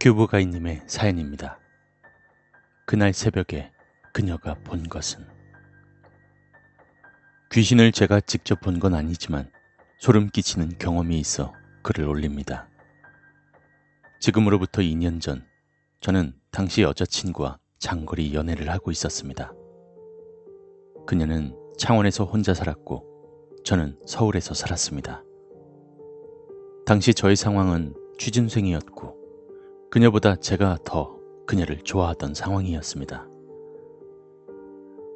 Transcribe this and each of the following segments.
큐브가이님의 사연입니다. 그날 새벽에 그녀가 본 것은 귀신을 제가 직접 본 건 아니지만 소름 끼치는 경험이 있어 글을 올립니다. 지금으로부터 2년 전 저는 당시 여자친구와 장거리 연애를 하고 있었습니다. 그녀는 창원에서 혼자 살았고 저는 서울에서 살았습니다. 당시 저의 상황은 취준생이었고 그녀보다 제가 더 그녀를 좋아하던 상황이었습니다.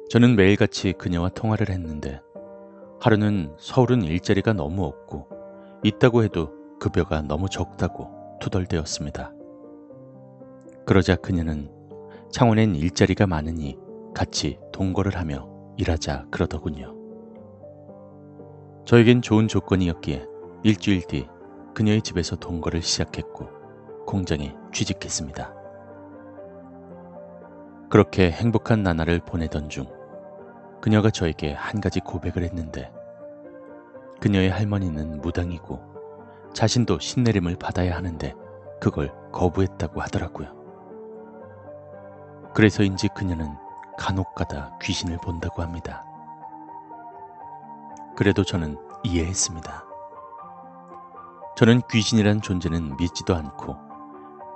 저는 매일같이 그녀와 통화를 했는데 하루는 서울은 일자리가 너무 없고 있다고 해도 급여가 너무 적다고 투덜대었습니다. 그러자 그녀는 창원엔 일자리가 많으니 같이 동거를 하며 일하자 그러더군요. 저에겐 좋은 조건이었기에 일주일 뒤 그녀의 집에서 동거를 시작했고 공장에 취직했습니다. 그렇게 행복한 나날을 보내던 중 그녀가 저에게 한 가지 고백을 했는데 그녀의 할머니는 무당이고 자신도 신내림을 받아야 하는데 그걸 거부했다고 하더라고요. 그래서인지 그녀는 간혹가다 귀신을 본다고 합니다. 그래도 저는 이해했습니다. 저는 귀신이란 존재는 믿지도 않고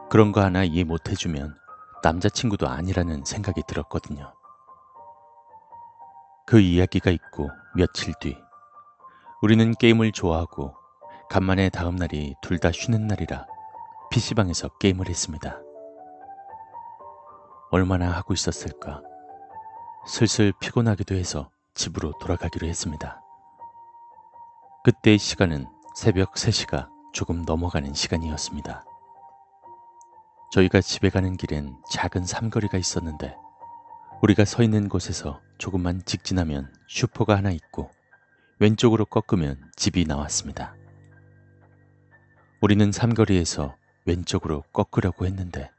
그런 거 하나 이해 못 해주면 남자친구도 아니라는 생각이 들었거든요. 그 이야기가 있고 며칠 뒤 우리는 게임을 좋아하고 간만에 다음 날이 둘 다 쉬는 날이라 PC방에서 게임을 했습니다. 얼마나 하고 있었을까? 슬슬 피곤하기도 해서 집으로 돌아가기로 했습니다. 그때의 시간은 새벽 3시가 조금 넘어가는 시간이었습니다. 저희가 집에 가는 길엔 작은 삼거리가 있었는데 우리가 서 있는 곳에서 조금만 직진하면 슈퍼가 하나 있고 왼쪽으로 꺾으면 집이 나왔습니다. 우리는 삼거리에서 왼쪽으로 꺾으려고 했는데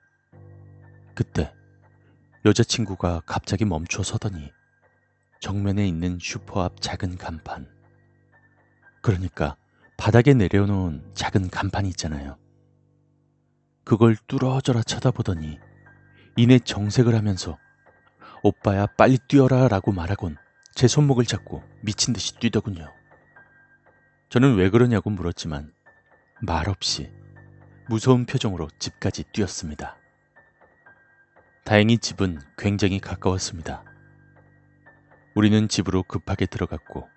그때 여자친구가 갑자기 멈춰 서더니 정면에 있는 슈퍼 앞 작은 간판 그러니까 바닥에 내려놓은 작은 간판이 있잖아요. 그걸 뚫어져라 쳐다보더니 이내 정색을 하면서 오빠야 빨리 뛰어라 라고 말하곤 제 손목을 잡고 미친 듯이 뛰더군요. 저는 왜 그러냐고 물었지만 말없이 무서운 표정으로 집까지 뛰었습니다. 다행히 집은 굉장히 가까웠습니다. 우리는 집으로 급하게 들어갔고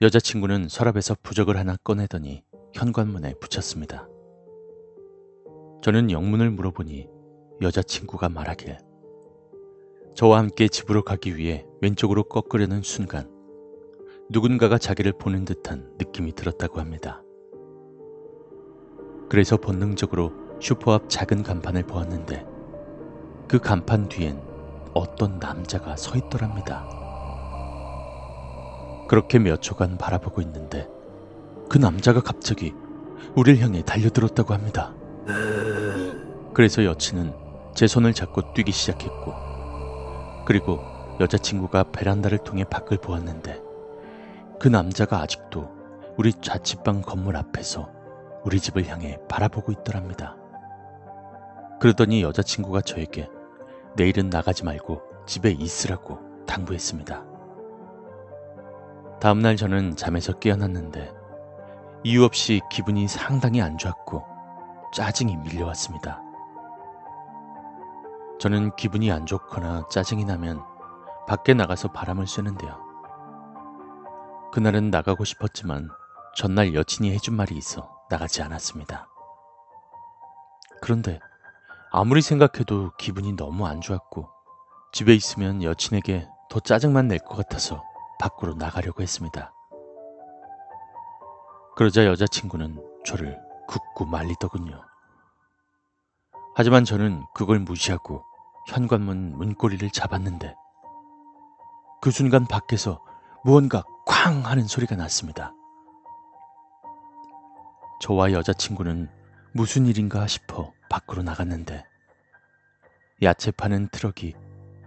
여자친구는 서랍에서 부적을 하나 꺼내더니 현관문에 붙였습니다. 저는 영문을 물어보니 여자친구가 말하길 저와 함께 집으로 가기 위해 왼쪽으로 꺾으려는 순간 누군가가 자기를 보는 듯한 느낌이 들었다고 합니다. 그래서 본능적으로 슈퍼 앞 작은 간판을 보았는데 그 간판 뒤엔 어떤 남자가 서 있더랍니다. 그렇게 몇 초간 바라보고 있는데 그 남자가 갑자기 우리를 향해 달려들었다고 합니다. 그래서 여친은 제 손을 잡고 뛰기 시작했고 그리고 여자친구가 베란다를 통해 밖을 보았는데 그 남자가 아직도 우리 자취방 건물 앞에서 우리 집을 향해 바라보고 있더랍니다. 그러더니 여자친구가 저에게 내일은 나가지 말고 집에 있으라고 당부했습니다. 다음날 저는 잠에서 깨어났는데 이유 없이 기분이 상당히 안 좋았고 짜증이 밀려왔습니다. 저는 기분이 안 좋거나 짜증이 나면 밖에 나가서 바람을 쐬는데요. 그날은 나가고 싶었지만 전날 여친이 해준 말이 있어 나가지 않았습니다. 그런데 아무리 생각해도 기분이 너무 안 좋았고 집에 있으면 여친에게 더 짜증만 낼 것 같아서 밖으로 나가려고 했습니다. 그러자 여자친구는 저를 굳고 말리더군요. 하지만 저는 그걸 무시하고 현관문 문고리를 잡았는데 그 순간 밖에서 무언가 쾅 하는 소리가 났습니다. 저와 여자친구는 무슨 일인가 싶어 밖으로 나갔는데 야채 파는 트럭이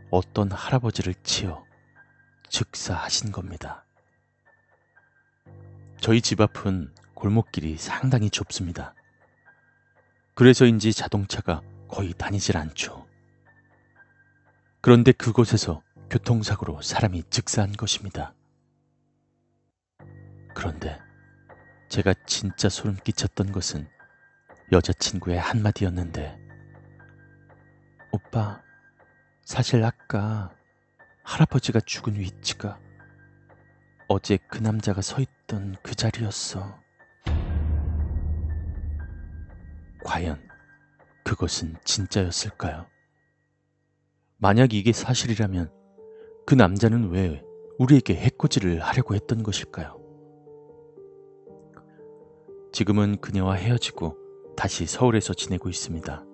어떤 할아버지를 치어 즉사하신 겁니다. 저희 집 앞은 골목길이 상당히 좁습니다. 그래서인지 자동차가 거의 다니질 않죠. 그런데 그곳에서 교통사고로 사람이 즉사한 것입니다. 그런데 제가 진짜 소름 끼쳤던 것은 여자친구의 한마디였는데, 오빠, 사실 아까 할아버지가 죽은 위치가 어제 그 남자가 서 있던 그 자리였어. 과연 그것은 진짜였을까요? 만약 이게 사실이라면 그 남자는 왜 우리에게 해코지를 하려고 했던 것일까요? 지금은 그녀와 헤어지고 다시 서울에서 지내고 있습니다.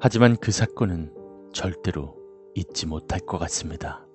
하지만 그 사건은 절대로 잊지 못할 것 같습니다.